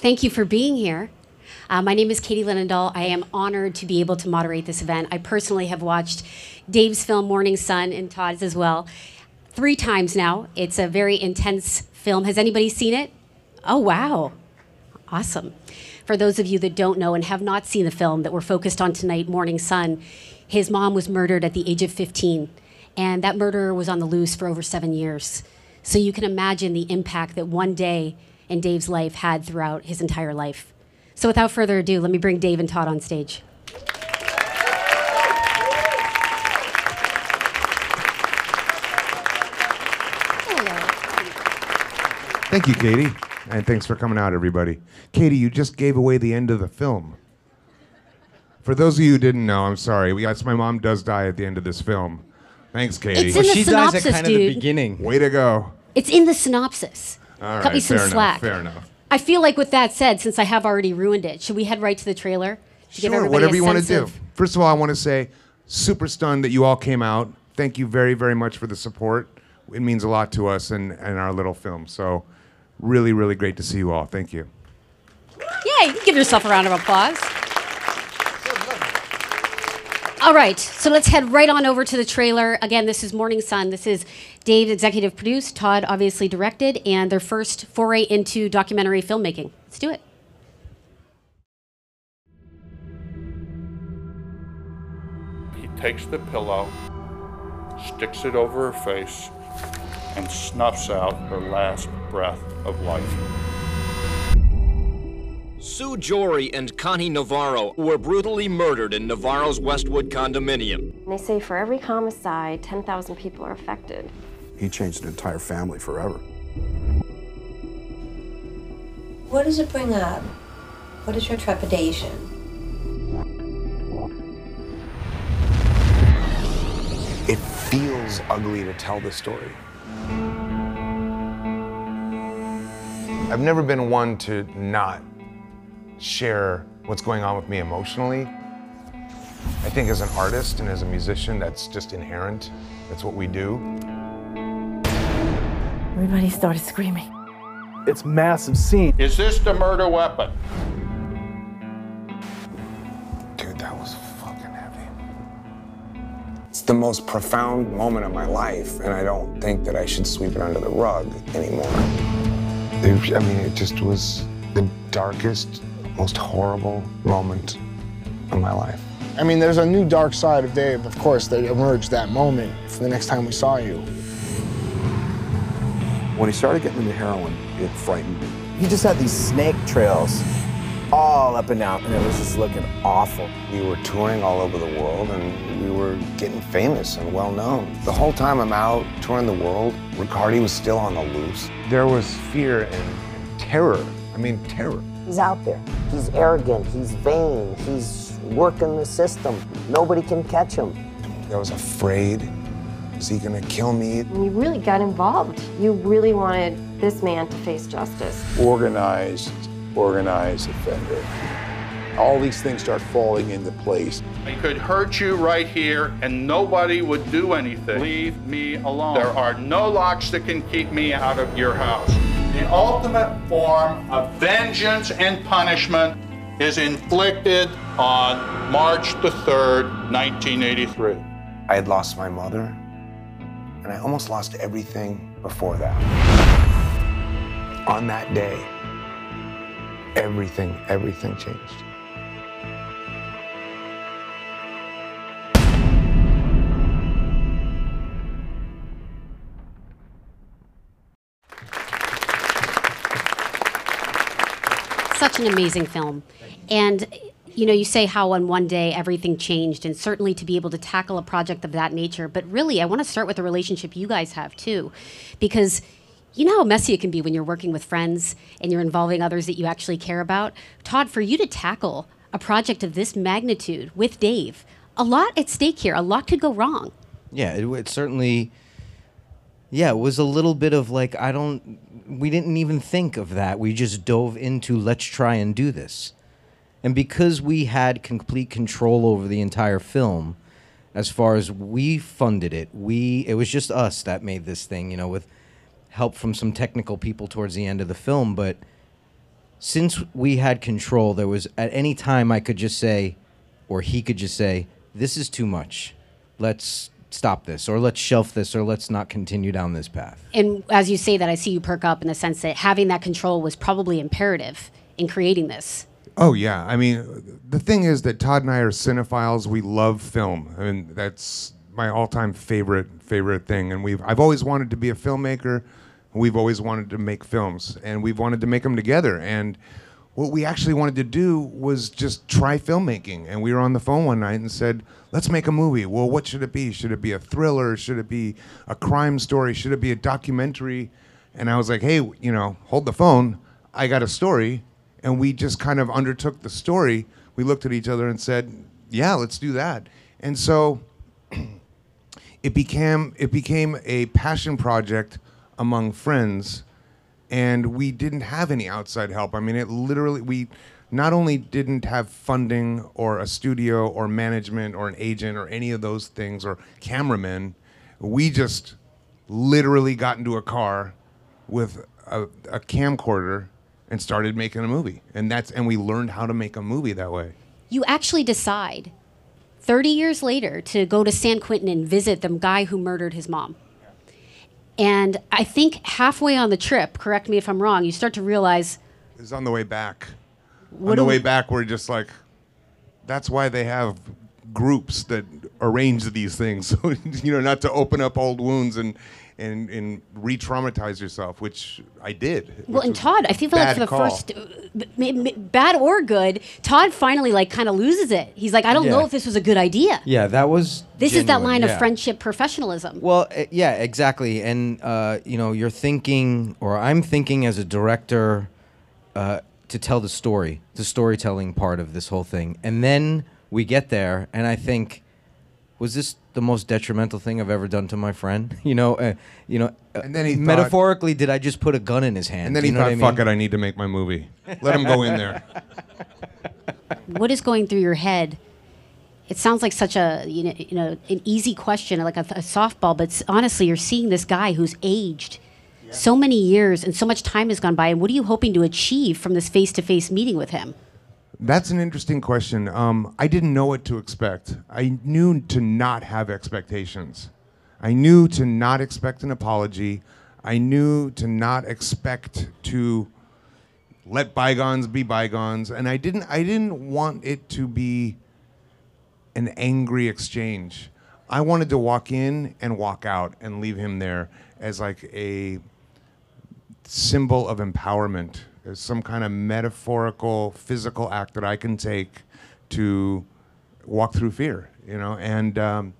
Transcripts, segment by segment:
Thank you for being here. Uh, my name is Katie Linendoll. I am honored to be able to moderate this event. I personally have watched Dave's film Mourning Son and Todd's as well three times now. It's a very intense film. Has anybody seen it? Oh, wow. Awesome. For those of you that don't know and have not seen the film that we're focused on tonight, Mourning Son, his mom was murdered at the age of 15, and that murderer was on the loose for over seven years. So you can imagine the impact that one day in Dave's life had throughout his entire life. So without further ado, let me bring Dave and Todd on stage. Thank you, Katie. And thanks for coming out, everybody. Katie, you just gave away the end of the film. For those of you who didn't know, I'm sorry. We my mom does die at the end of this film. Thanks, Katie. It's in the she dies at synopsis, kind of the dude. beginning. Way to go. It's in the synopsis. All Cut me some fair enough, slack. fair enough. I feel like with that said, since I have already ruined it, should we head right to the trailer? To Sure, whatever you want to do. First of all, I want to say, super stunned that you all came out. Thank you very, very much for the support. It means a lot to us and, and our little film. So, really, really great to see you all. Thank you. Yeah, you can give yourself a round of applause. All right, so let's head right on over to the trailer. Again, this is Mourning Son. This is Dave, executive produced, Todd, obviously directed, and their first foray into documentary filmmaking. Let's do it. He takes the pillow, sticks it over her face, and snuffs out her last breath of life. Sue Jory and Connie Navarro were brutally murdered in Navarro's Westwood condominium. They say for every homicide, 10,000 people are affected. He changed an entire family forever. What does it bring up? What is your trepidation? It feels ugly to tell the story. I've never been one to not share what's going on with me emotionally. I think as an artist and as a musician, that's just inherent. That's what we do. Everybody started screaming. It's massive scene. Is this the murder weapon? Dude, that was fucking heavy. It's the most profound moment of my life, and I don't think that I should sweep it under the rug anymore. It- I mean, it just was the darkest, most horrible moment of my life. I mean, there's a new dark side of Dave, of course, that emerged that moment for the next time we saw you. When he started getting into heroin, it frightened me. He just had these snake trails all up and down, and it was just looking awful. We were touring all over the world and we were getting famous and well known. The whole time I'm out touring the world, Riccardi was still on the loose. There was fear and, and terror. I mean, terror. He's out there. He's arrogant. He's vain. He's working the system. Nobody can catch him. I was afraid. Is he gonna kill me? And you really got involved. You really wanted this man to face justice. Organized, organized offender. All these things start falling into place. I could hurt you right here and nobody would do anything. Leave me alone. There are no locks that can keep me out of your house. The ultimate form of vengeance and punishment is inflicted on March the 3rd, 1983. I had lost my mother, and I almost lost everything before that. On that day, everything, everything changed. Such an amazing film. And you know, you say how on one day everything changed, and certainly to be able to tackle a project of that nature. But really, I want to start with the relationship you guys have too, because you know how messy it can be when you're working with friends and you're involving others that you actually care about. Todd, for you to tackle a project of this magnitude with Dave, a lot at stake here. A lot could go wrong. Yeah, it, it certainly. Yeah, it was a little bit of like I don't. We didn't even think of that. We just dove into let's try and do this, and because we had complete control over the entire film, as far as we funded it, we it was just us that made this thing. You know, with help from some technical people towards the end of the film, but since we had control, there was at any time I could just say, or he could just say, "This is too much. Let's stop this, or let's shelf this, or let's not continue down this path." And as you say that, I see you perk up in the sense that having that control was probably imperative in creating this. Oh yeah, I mean, the thing is that Todd and I are cinephiles. We love film. I mean, that's my all-time favorite favorite thing. And we've I've always wanted to be a filmmaker. We've always wanted to make films, and we've wanted to make them together. And what we actually wanted to do was just try filmmaking. And we were on the phone one night and said, "Let's make a movie." Well, what should it be? Should it be a thriller? Should it be a crime story? Should it be a documentary? And I was like, "Hey, you know, hold the phone. I got a story." and we just kind of undertook the story. We looked at each other and said, "Yeah, let's do that." And so it became it became a passion project among friends, and we didn't have any outside help. I mean, it literally we not only didn't have funding or a studio or management or an agent or any of those things or cameramen, we just literally got into a car with a, a camcorder and started making a movie. And that's and we learned how to make a movie that way. You actually decide 30 years later to go to San Quentin and visit the guy who murdered his mom. And I think halfway on the trip, correct me if I'm wrong, you start to realize It was on the way back. On the way back, we're just like, that's why they have groups that arrange these things. You know, not to open up old wounds and and and re-traumatize yourself, which I did. Well, and Todd, I feel like for the call. first, uh, b- m- m- bad or good, Todd finally like kind of loses it. He's like, I don't know if this was a good idea. Yeah, that was. This is that line yeah. of friendship professionalism. Well, uh, yeah, exactly. And uh, you know, you're thinking, or I'm thinking as a director, uh, to tell the story, the storytelling part of this whole thing, and then we get there, and I think, was this the most detrimental thing I've ever done to my friend? You know, uh, you know. uh, And then he thought- metaphorically, did I just put a gun in his hand? And then Do he you know thought, I mean? "Fuck it, I need to make my movie. Let him go in there." what is going through your head? It sounds like such a you know, you know an easy question, like a, a softball. But honestly, you're seeing this guy who's aged so many years and so much time has gone by. And what are you hoping to achieve from this face-to-face meeting with him? That's an interesting question. Um, I didn't know what to expect. I knew to not have expectations. I knew to not expect an apology. I knew to not expect to let bygones be bygones. And I didn't. I didn't want it to be an angry exchange. I wanted to walk in and walk out and leave him there as like a symbol of empowerment, as some kind of metaphorical, physical act that I can take to walk through fear, you know, and um,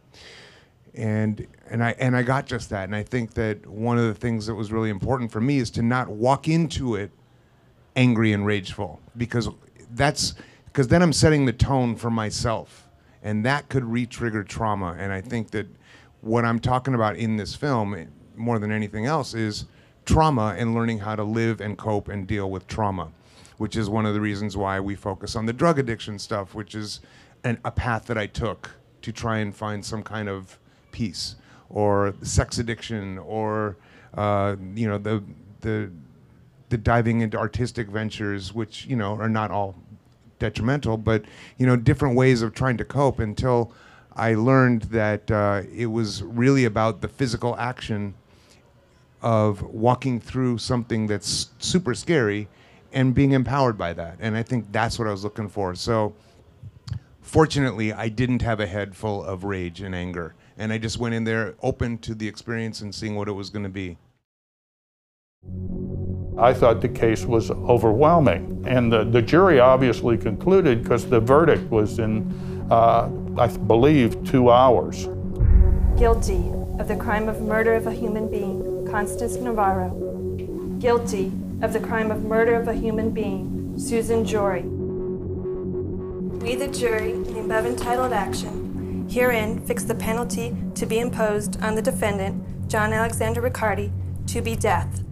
and and I and I got just that, and I think that one of the things that was really important for me is to not walk into it angry and rageful, because that's because then I'm setting the tone for myself, and that could re-trigger trauma, and I think that what I'm talking about in this film, eh, more than anything else, is trauma and learning how to live and cope and deal with trauma, which is one of the reasons why we focus on the drug addiction stuff, which is an, a path that I took to try and find some kind of peace, or sex addiction, or uh, you know the the the diving into artistic ventures, which you know are not all detrimental, but you know different ways of trying to cope until I learned that uh, it was really about the physical action of walking through something that's super scary and being empowered by that. And I think that's what I was looking for. So fortunately, I didn't have a head full of rage and anger. And I just went in there open to the experience and seeing what it was going to be. I thought the case was overwhelming. And the, the jury obviously concluded because the verdict was in, uh, I believe, two hours. Guilty of the crime of murder of a human being, Constance Navarro. Guilty of the crime of murder of a human being, Susan Jory. We, the jury, in the above entitled action, herein fix the penalty to be imposed on the defendant, John Alexander Riccardi, to be death.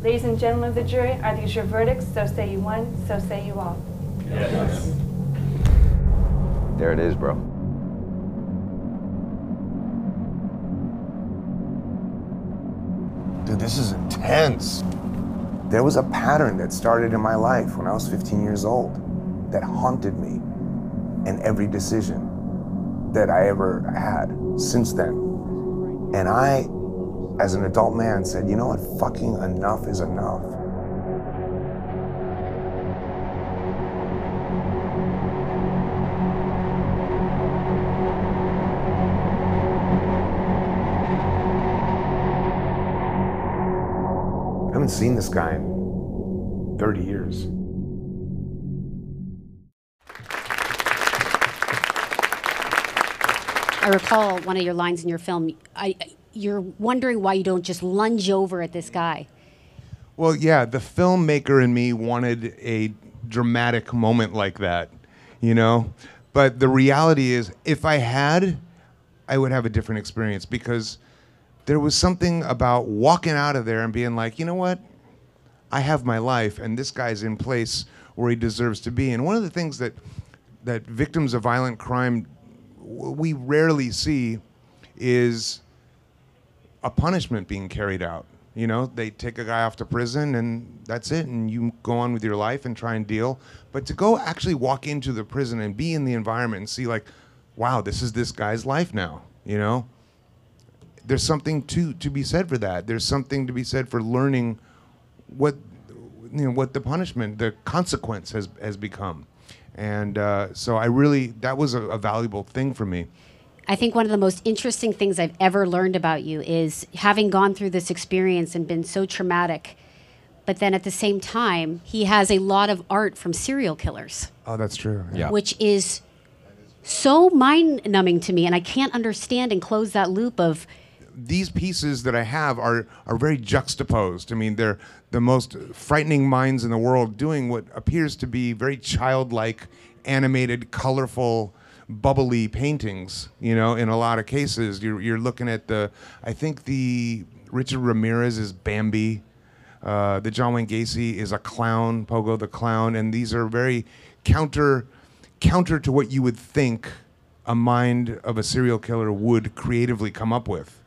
Ladies and gentlemen of the jury, are these your verdicts? So say you one, so say you all. Yes. There it is, bro. Dude, this is intense. there was a pattern that started in my life when I was 15 years old that haunted me in every decision that I ever had since then. And I, as an adult man, said, you know what? Fucking enough is enough. Haven't seen this guy in 30 years. I recall one of your lines in your film. I, you're wondering why you don't just lunge over at this guy. Well, yeah, the filmmaker in me wanted a dramatic moment like that, you know? But the reality is, if I had, I would have a different experience because there was something about walking out of there and being like, you know what? I have my life, and this guy's in place where he deserves to be. And one of the things that that victims of violent crime we rarely see is a punishment being carried out. You know, they take a guy off to prison and that's it, and you go on with your life and try and deal. But to go actually walk into the prison and be in the environment and see, like, wow, this is this guy's life now, you know? There's something to, to be said for that. There's something to be said for learning what, you know, what the punishment, the consequence has, has become. And uh, so I really, that was a, a valuable thing for me. I think one of the most interesting things I've ever learned about you is having gone through this experience and been so traumatic, but then at the same time, he has a lot of art from serial killers, Oh, that's true. Yeah. Which is so mind numbing to me. And I can't understand and close that loop of these pieces that I have are are very juxtaposed. I mean, they're the most frightening minds in the world doing what appears to be very childlike, animated, colorful, bubbly paintings. You know, in a lot of cases, you're you're looking at the. I think the Richard Ramirez is Bambi. Uh, the John Wayne Gacy is a clown, Pogo the clown, and these are very counter counter to what you would think a mind of a serial killer would creatively come up with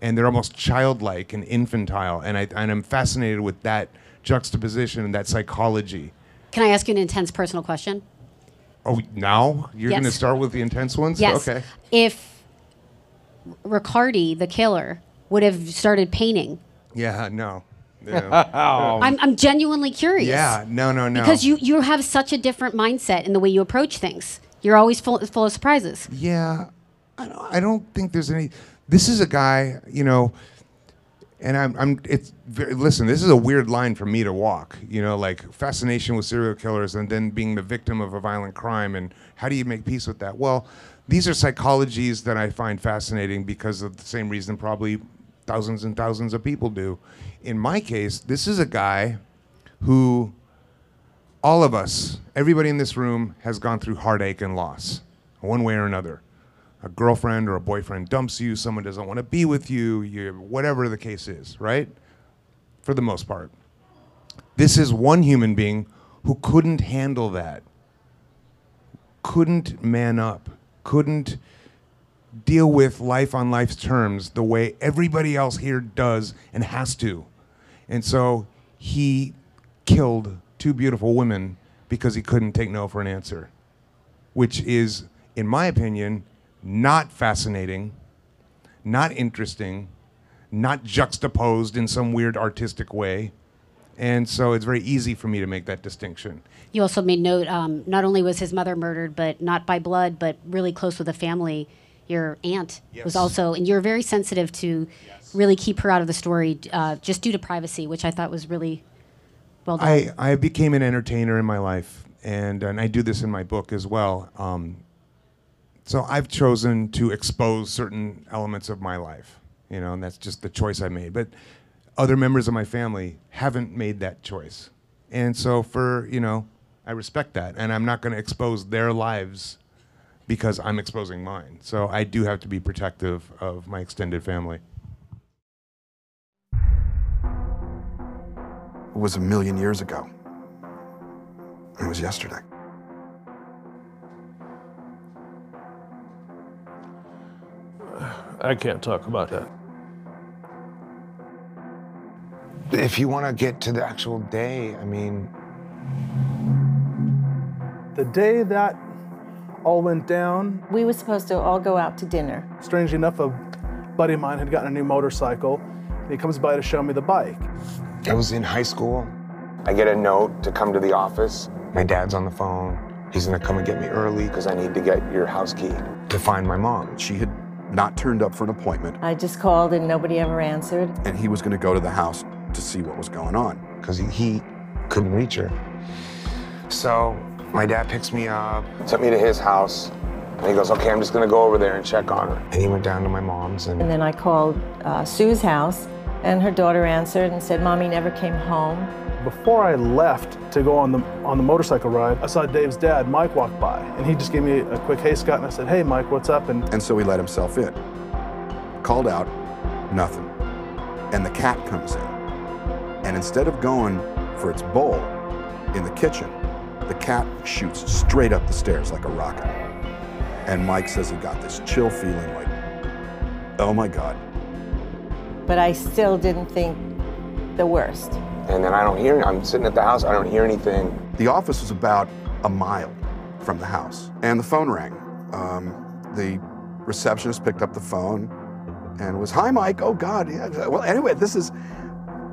and they're almost childlike and infantile. And, I, and I'm fascinated with that juxtaposition and that psychology. can I ask you an intense personal question? Oh, now you're going to start with the intense ones? Yes. Okay. If Riccardi, the killer, would have started painting, Yeah, no. Yeah. Oh. I'm, I'm genuinely curious. yeah, no, no, no. Because you, you have such a different mindset in the way you approach things. You're always full, full of surprises. Yeah, I don't, I don't think there's any. This is a guy, you know, and I'm, I'm. It's very, listen. This is a weird line for me to walk. You know, like fascination with serial killers and then being the victim of a violent crime, and how do you make peace with that? Well, these are psychologies that I find fascinating because of the same reason probably thousands and thousands of people do. In my case, this is a guy who all of us, everybody in this room, has gone through heartache and loss, one way or another. A girlfriend or a boyfriend dumps you, someone doesn't want to be with you, you whatever the case is, right? For the most part. This is one human being who couldn't handle that, couldn't man up, couldn't deal with life on life's terms the way everybody else here does and has to. And so he killed two beautiful women because he couldn't take no for an answer, which is, in my opinion, not fascinating, not interesting, not juxtaposed in some weird artistic way. And so it's very easy for me to make that distinction. You also made note um, not only was his mother murdered, but not by blood, but really close with the family. Your aunt was also, and you're very sensitive to really keep her out of the story uh, just due to privacy, which I thought was really well done. I, I became an entertainer in my life, and, and I do this in my book as well. Um, so I've chosen to expose certain elements of my life, you know, and that's just the choice I made. But other members of my family haven't made that choice. And so, for, you know, I respect that, and I'm not going to expose their lives because I'm exposing mine. So I do have to be protective of my extended family. It was a million years ago. It was yesterday. I can't talk about that. If you want to get to the actual day, I mean, The day that all went down, We were supposed to all go out to dinner. strangely enough, a buddy of mine had gotten a new motorcycle. And he comes by to show me the bike. I was in high school. I get a note to come to the office. My dad's on the phone. He's gonna come and get me early because I need to get your house key to find my mom. She had not turned up for an appointment, I just called and nobody ever answered. and he was going to go to the house to see what was going on. because he, he couldn't reach her. So my dad picks me up, took me to his house, and he goes, "Okay, I'm just gonna go over there and check on her." And he went down to my mom's, and And then I called uh, Sue's house, and her daughter answered and said, Mommy never came home. Before I left to go on the on the motorcycle ride, I saw Dave's dad, Mike, walk by, and he just gave me a quick "Hey, Scott," and I said, "Hey, Mike, what's up?" And And so he let himself in. Called out, nothing. And the cat comes in. And instead of going for its bowl in the kitchen, the cat shoots straight up the stairs like a rocket. And Mike says he got this chill feeling like, oh my God. But I still didn't think the worst. And then I don't hear. I'm sitting at the house. I don't hear anything. The office was about a mile from the house, and the phone rang. Um, the receptionist picked up the phone and was, "Hi, Mike. Oh God, yeah. Well, anyway, this is."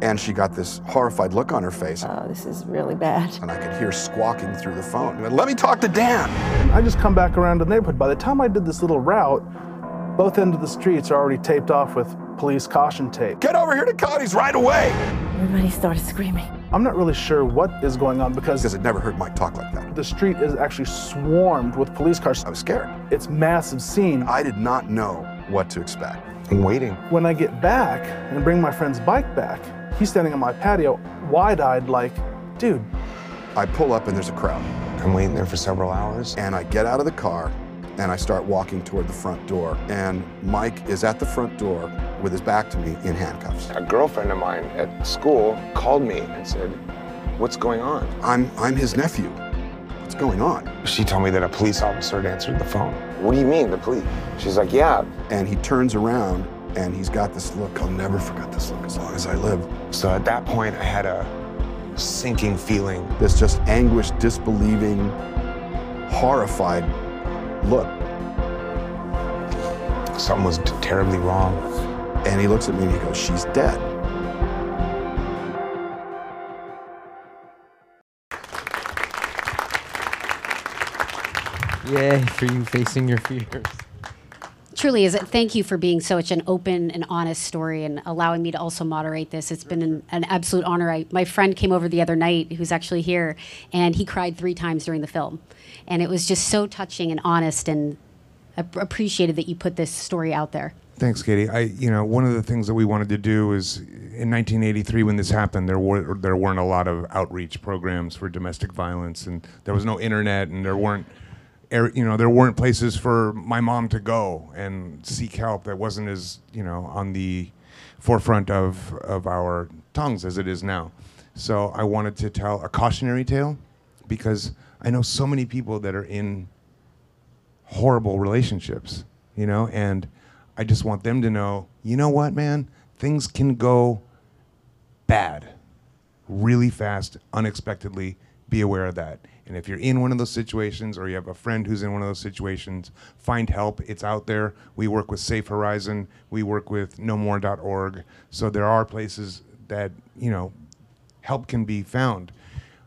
And she got this horrified look on her face. Oh, this is really bad. And I could hear squawking through the phone. Let me talk to Dan. I just come back around to the neighborhood. By the time I did this little route, both ends of the streets are already taped off with police caution tape. Get over here to Connie's right away. Everybody started screaming. I'm not really sure what is going on because Because I'd never heard Mike talk like that. the street is actually swarmed with police cars. I was scared. It's massive scene. I did not know what to expect. I'm waiting. When I get back and bring my friend's bike back, he's standing on my patio, wide-eyed, like, dude. I pull up and there's a crowd. I'm waiting there for several hours. And I get out of the car and I start walking toward the front door. And Mike is at the front door with his back to me in handcuffs. A girlfriend of mine at school called me and said, "What's going on?" I'm, I'm his nephew. What's going on? She told me that a police officer had answered the phone. What do you mean, the police? She's like, "Yeah." And he turns around and he's got this look. I'll never forget this look as long as I live. So at that point, I had a sinking feeling. This just anguished, disbelieving, horrified look. Something was terribly wrong. And he looks at me and he goes, She's dead. Yay for you facing your fears. Truly is. Thank you for being such an open and honest story and allowing me to also moderate this. It's been an, an absolute honor. I, my friend came over the other night, who's actually here, and he cried three times during the film, and it was just so touching and honest, and ap- appreciated that you put this story out there. Thanks, Katie. I, you know, one of the things that we wanted to do is in 1983 when this happened, there were there weren't a lot of outreach programs for domestic violence, and there was no internet, and there weren't, you know, there weren't places for my mom to go and seek help. That wasn't as you know on the forefront of of our tongues as it is now. So I wanted to tell a cautionary tale because I know so many people that are in horrible relationships, you know, and I just want them to know, you know what, man, things can go bad really fast, unexpectedly. Be aware of that. And if you're in one of those situations or you have a friend who's in one of those situations, find help. It's out there. We work with Safe Horizon, we work with nomore.org. So there are places that, you know, help can be found.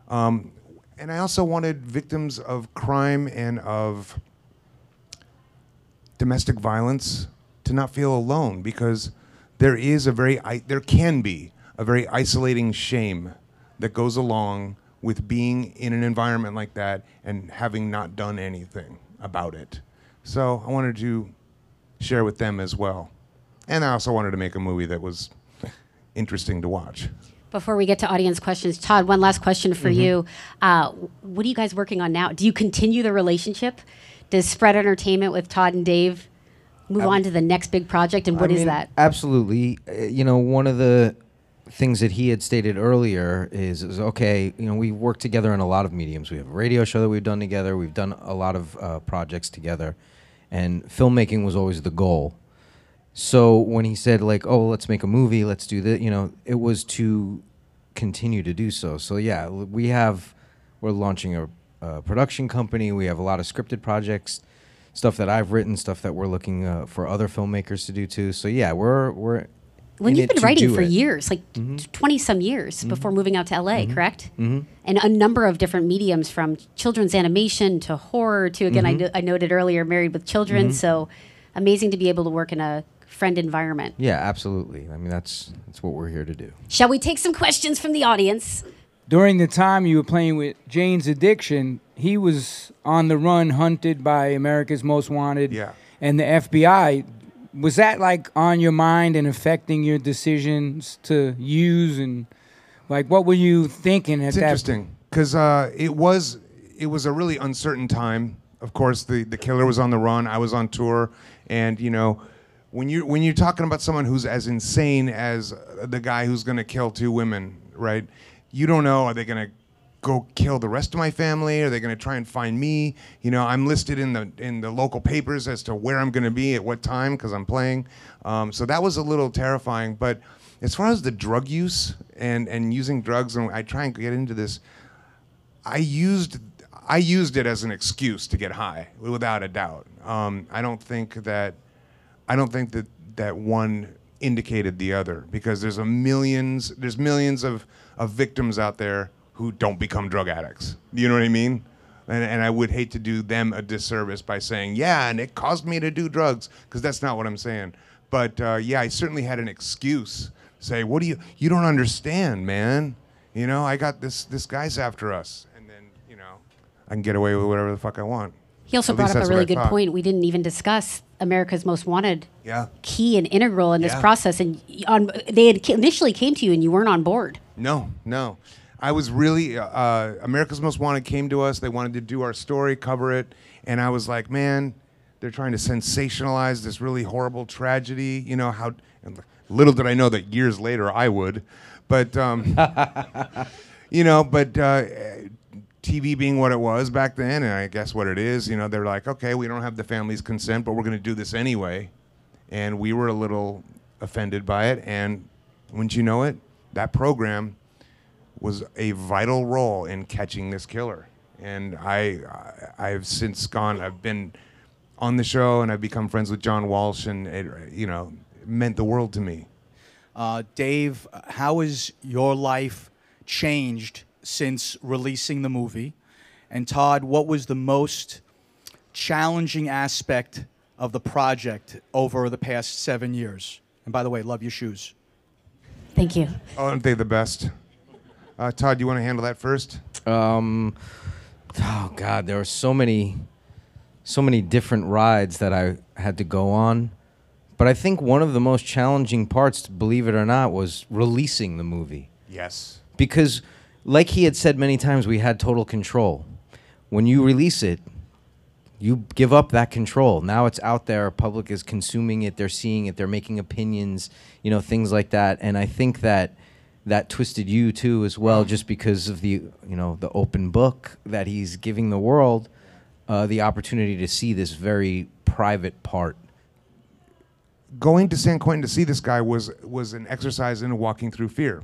Um, and I also wanted victims of crime and of domestic violence to not feel alone because there is a very there can be a very isolating shame that goes along with being in an environment like that and having not done anything about it. So I wanted to share with them as well. And I also wanted to make a movie that was interesting to watch. Before we get to audience questions, Todd, one last question for Mhm. you. Uh, what are you guys working on now? Do you continue the relationship? Does Spread Entertainment with Todd and Dave move on to the next big project? And what I is mean, that? Absolutely. Uh, You know, one of the things that he had stated earlier is, is okay, you know, we work together in a lot of mediums. We have a radio show that we've done together, we've done a lot of uh, projects together, and filmmaking was always the goal. So when he said like, "Oh, let's make a movie, let's do that," you know, it was to continue to do so. So yeah, we have we're launching a, a production company. We have a lot of scripted projects, stuff that I've written, stuff that we're looking uh, for other filmmakers to do too. So yeah, we're we're When you've been writing for it. years, like 20 some years before moving out to LA, correct? Mhm. And a number of different mediums from children's animation to horror to, again, I, Mhm. no- I noted earlier, married with children. Mhm. So amazing to be able to work in a friend environment. Yeah, absolutely. I mean, that's that's what we're here to do. Shall we take some questions from the audience? During the time you were playing with Jane's Addiction, he was on the run, hunted by America's Most Wanted Yeah. and the FBI. Was that like on your mind and affecting your decisions to use and like what were you thinking at that It's that? interesting because uh, it was it was a really uncertain time. Of course, the the killer was on the run. I was on tour, and you know, when you when you're talking about someone who's as insane as the guy who's going to kill two women, right? You don't know are they going to go kill the rest of my family? Are they going to try and find me? You know, I'm listed in the in the local papers as to where I'm going to be at what time because I'm playing. Um, so that was a little terrifying. But as far as the drug use and and using drugs, and I try and get into this, I used I used it as an excuse to get high, without a doubt. Um, I don't think that I don't think that that one indicated the other because there's a millions there's millions of, of victims out there who don't become drug addicts. You know what I mean? And, and I would hate to do them a disservice by saying, yeah, and it caused me to do drugs, because that's not what I'm saying. But uh, yeah, I certainly had an excuse. Say, what do you, you don't understand, man. You know, I got this, this guy's after us. And then, you know, I can get away with whatever the fuck I want. He also At brought up a really good thought. point. We didn't even discuss America's Most Wanted Yeah. key and integral in this Yeah. process. And on, they had initially came to you and you weren't on board. No, no. I was really uh, America's Most Wanted came to us. They wanted to do our story, cover it, and I was like, man, they're trying to sensationalize this really horrible tragedy. You know how? Little did I know that years later I would, but um, you know, but. Uh, TV being what it was back then, and I guess what it is, you know, they're like, okay, we don't have the family's consent, but we're going to do this anyway. And we were a little offended by it. And wouldn't you know it, that program was a vital role in catching this killer. And I, I I've since gone. I've been on the show, and I've become friends with John Walsh, and it, you know, it meant the world to me. Uh, Dave, how has your life changed since releasing the movie? And Todd, what was the most challenging aspect of the project over the past seven years? And by the way, love your shoes. Thank you. Oh, aren't they the best? Uh, Todd, you want to handle that first? Um, oh God, there were so many, so many different rides that I had to go on. But I think one of the most challenging parts, believe it or not, was releasing the movie. Yes. Because, like he had said many times, we had total control. When you release it, you give up that control. Now it's out there. Public is consuming it. They're seeing it. They're making opinions. You know things like that. And I think that that twisted you too as well, just because of the you know the open book that he's giving the world, uh, the opportunity to see this very private part. going to San Quentin to see this guy was was an exercise in walking through fear.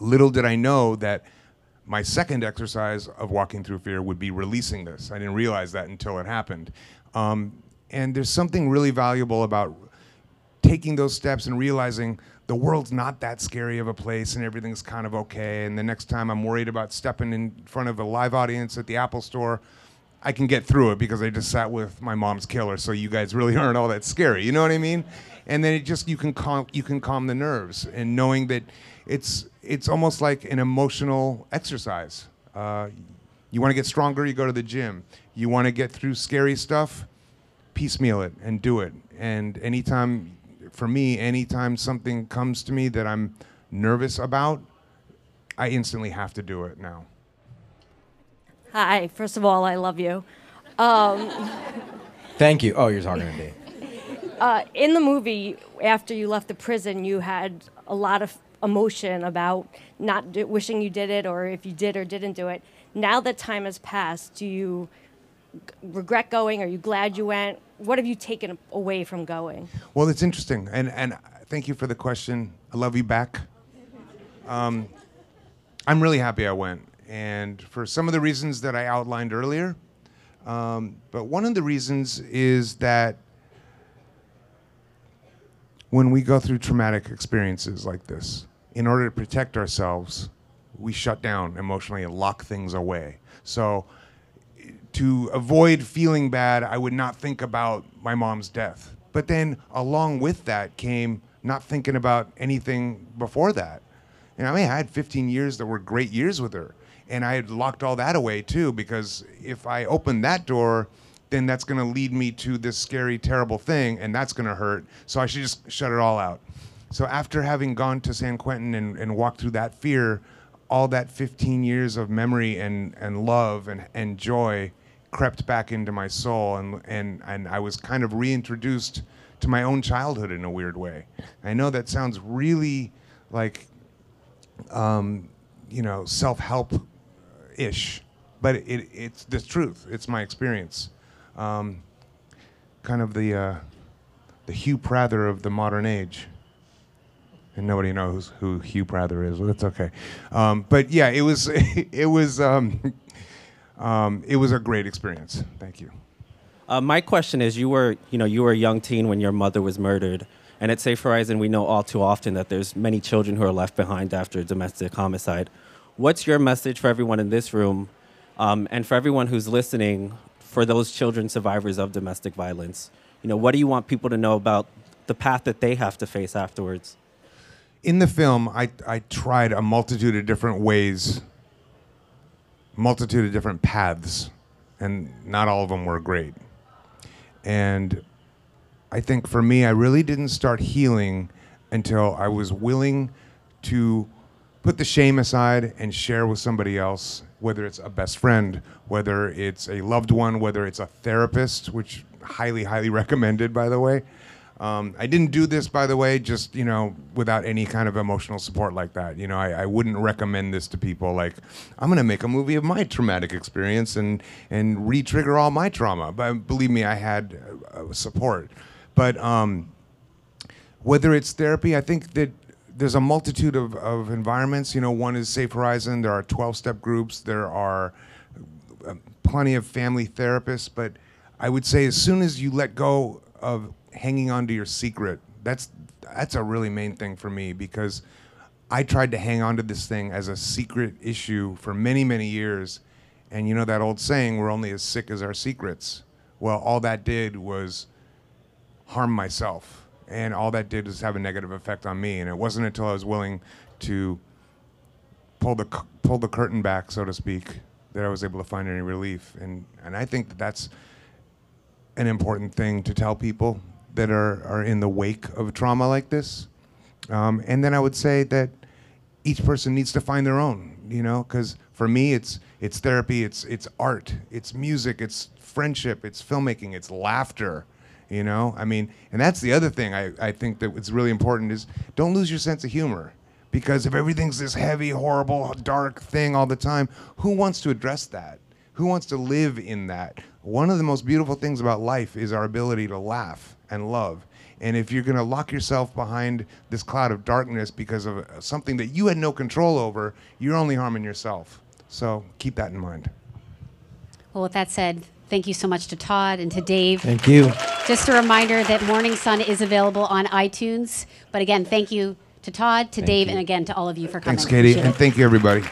Little did I know that my second exercise of walking through fear would be releasing this. I didn't realize that until it happened. Um, and there's something really valuable about taking those steps and realizing the world's not that scary of a place and everything's kind of okay. And the next time I'm worried about stepping in front of a live audience at the Apple store, I can get through it because I just sat with my mom's killer. So you guys really aren't all that scary. You know what I mean? And then it just you can calm you can calm the nerves and knowing that it's it's almost like an emotional exercise. Uh, you want to get stronger, you go to the gym. You want to get through scary stuff, piecemeal it and do it. And anytime, for me, anytime something comes to me that I'm nervous about, I instantly have to do it now. Hi, first of all, I love you. Um, Thank you. Oh, you're talking to me. uh, in the movie, after you left the prison, you had a lot of emotion about not do, wishing you did it or if you did or didn't do it. Now that time has passed, do you g- regret going? Are you glad you went? What have you taken away from going? Well, it's interesting, and and thank you for the question. I love you back. Um, I'm really happy I went, and for some of the reasons that I outlined earlier. Um, but one of the reasons is that when we go through traumatic experiences like this, in order to protect ourselves, we shut down emotionally and lock things away. So to avoid feeling bad, I would not think about my mom's death. But then along with that came not thinking about anything before that. And I mean, I had 15 years that were great years with her. And I had locked all that away too, because if I open that door, then that's going to lead me to this scary, terrible thing, and that's going to hurt. So I should just shut it all out. So after having gone to San Quentin and, and walked through that fear, all that 15 years of memory and, and love and, and joy crept back into my soul, and, and, and I was kind of reintroduced to my own childhood in a weird way. I know that sounds really like, um, you know, self help ish, but it, it's the truth. It's my experience. Um, kind of the, uh, the Hugh Prather of the modern age. And nobody knows who Hugh Prather is. That's okay. Um, but yeah, it was it was um, um, it was a great experience. Thank you. Uh, my question is, you were, you know, you were a young teen when your mother was murdered, and at Safe Horizon, we know all too often that there's many children who are left behind after domestic homicide. What's your message for everyone in this room, um, and for everyone who's listening, for those children survivors of domestic violence? You know, what do you want people to know about the path that they have to face afterwards? In the film, I, I tried a multitude of different ways, multitude of different paths, and not all of them were great. And I think for me, I really didn't start healing until I was willing to put the shame aside and share with somebody else, whether it's a best friend, whether it's a loved one, whether it's a therapist, which highly, highly recommended, by the way. Um, I didn't do this, by the way, just you know, without any kind of emotional support like that. You know, I, I wouldn't recommend this to people. Like, I'm going to make a movie of my traumatic experience and and re-trigger all my trauma. But believe me, I had uh, support. But um, whether it's therapy, I think that there's a multitude of, of environments. You know, one is Safe Horizon. There are 12-step groups. There are uh, plenty of family therapists. But I would say as soon as you let go of hanging on to your secret. That's that's a really main thing for me because I tried to hang on to this thing as a secret issue for many many years, and you know that old saying, "We're only as sick as our secrets." Well, all that did was harm myself, and all that did was have a negative effect on me. And it wasn't until I was willing to pull the pull the curtain back, so to speak, that I was able to find any relief. And and I think that that's an important thing to tell people that are, are in the wake of trauma like this. Um, and then I would say that each person needs to find their own, you know, because for me, it's it's therapy, it's it's art, it's music, it's friendship, it's filmmaking, it's laughter, you know. I mean, and that's the other thing I, I think that it's really important is don't lose your sense of humor, because if everything's this heavy, horrible, dark thing all the time, who wants to address that? Who wants to live in that? One of the most beautiful things about life is our ability to laugh and love. And if you're going to lock yourself behind this cloud of darkness because of uh, something that you had no control over, you're only harming yourself. So keep that in mind. Well, with that said, thank you so much to Todd and to Dave. Thank you. Just a reminder that Mourning Son is available on iTunes. But again, thank you to Todd, to Thank Dave, you. and again to all of you for coming. Thanks, Katie, Appreciate and it. thank you, everybody.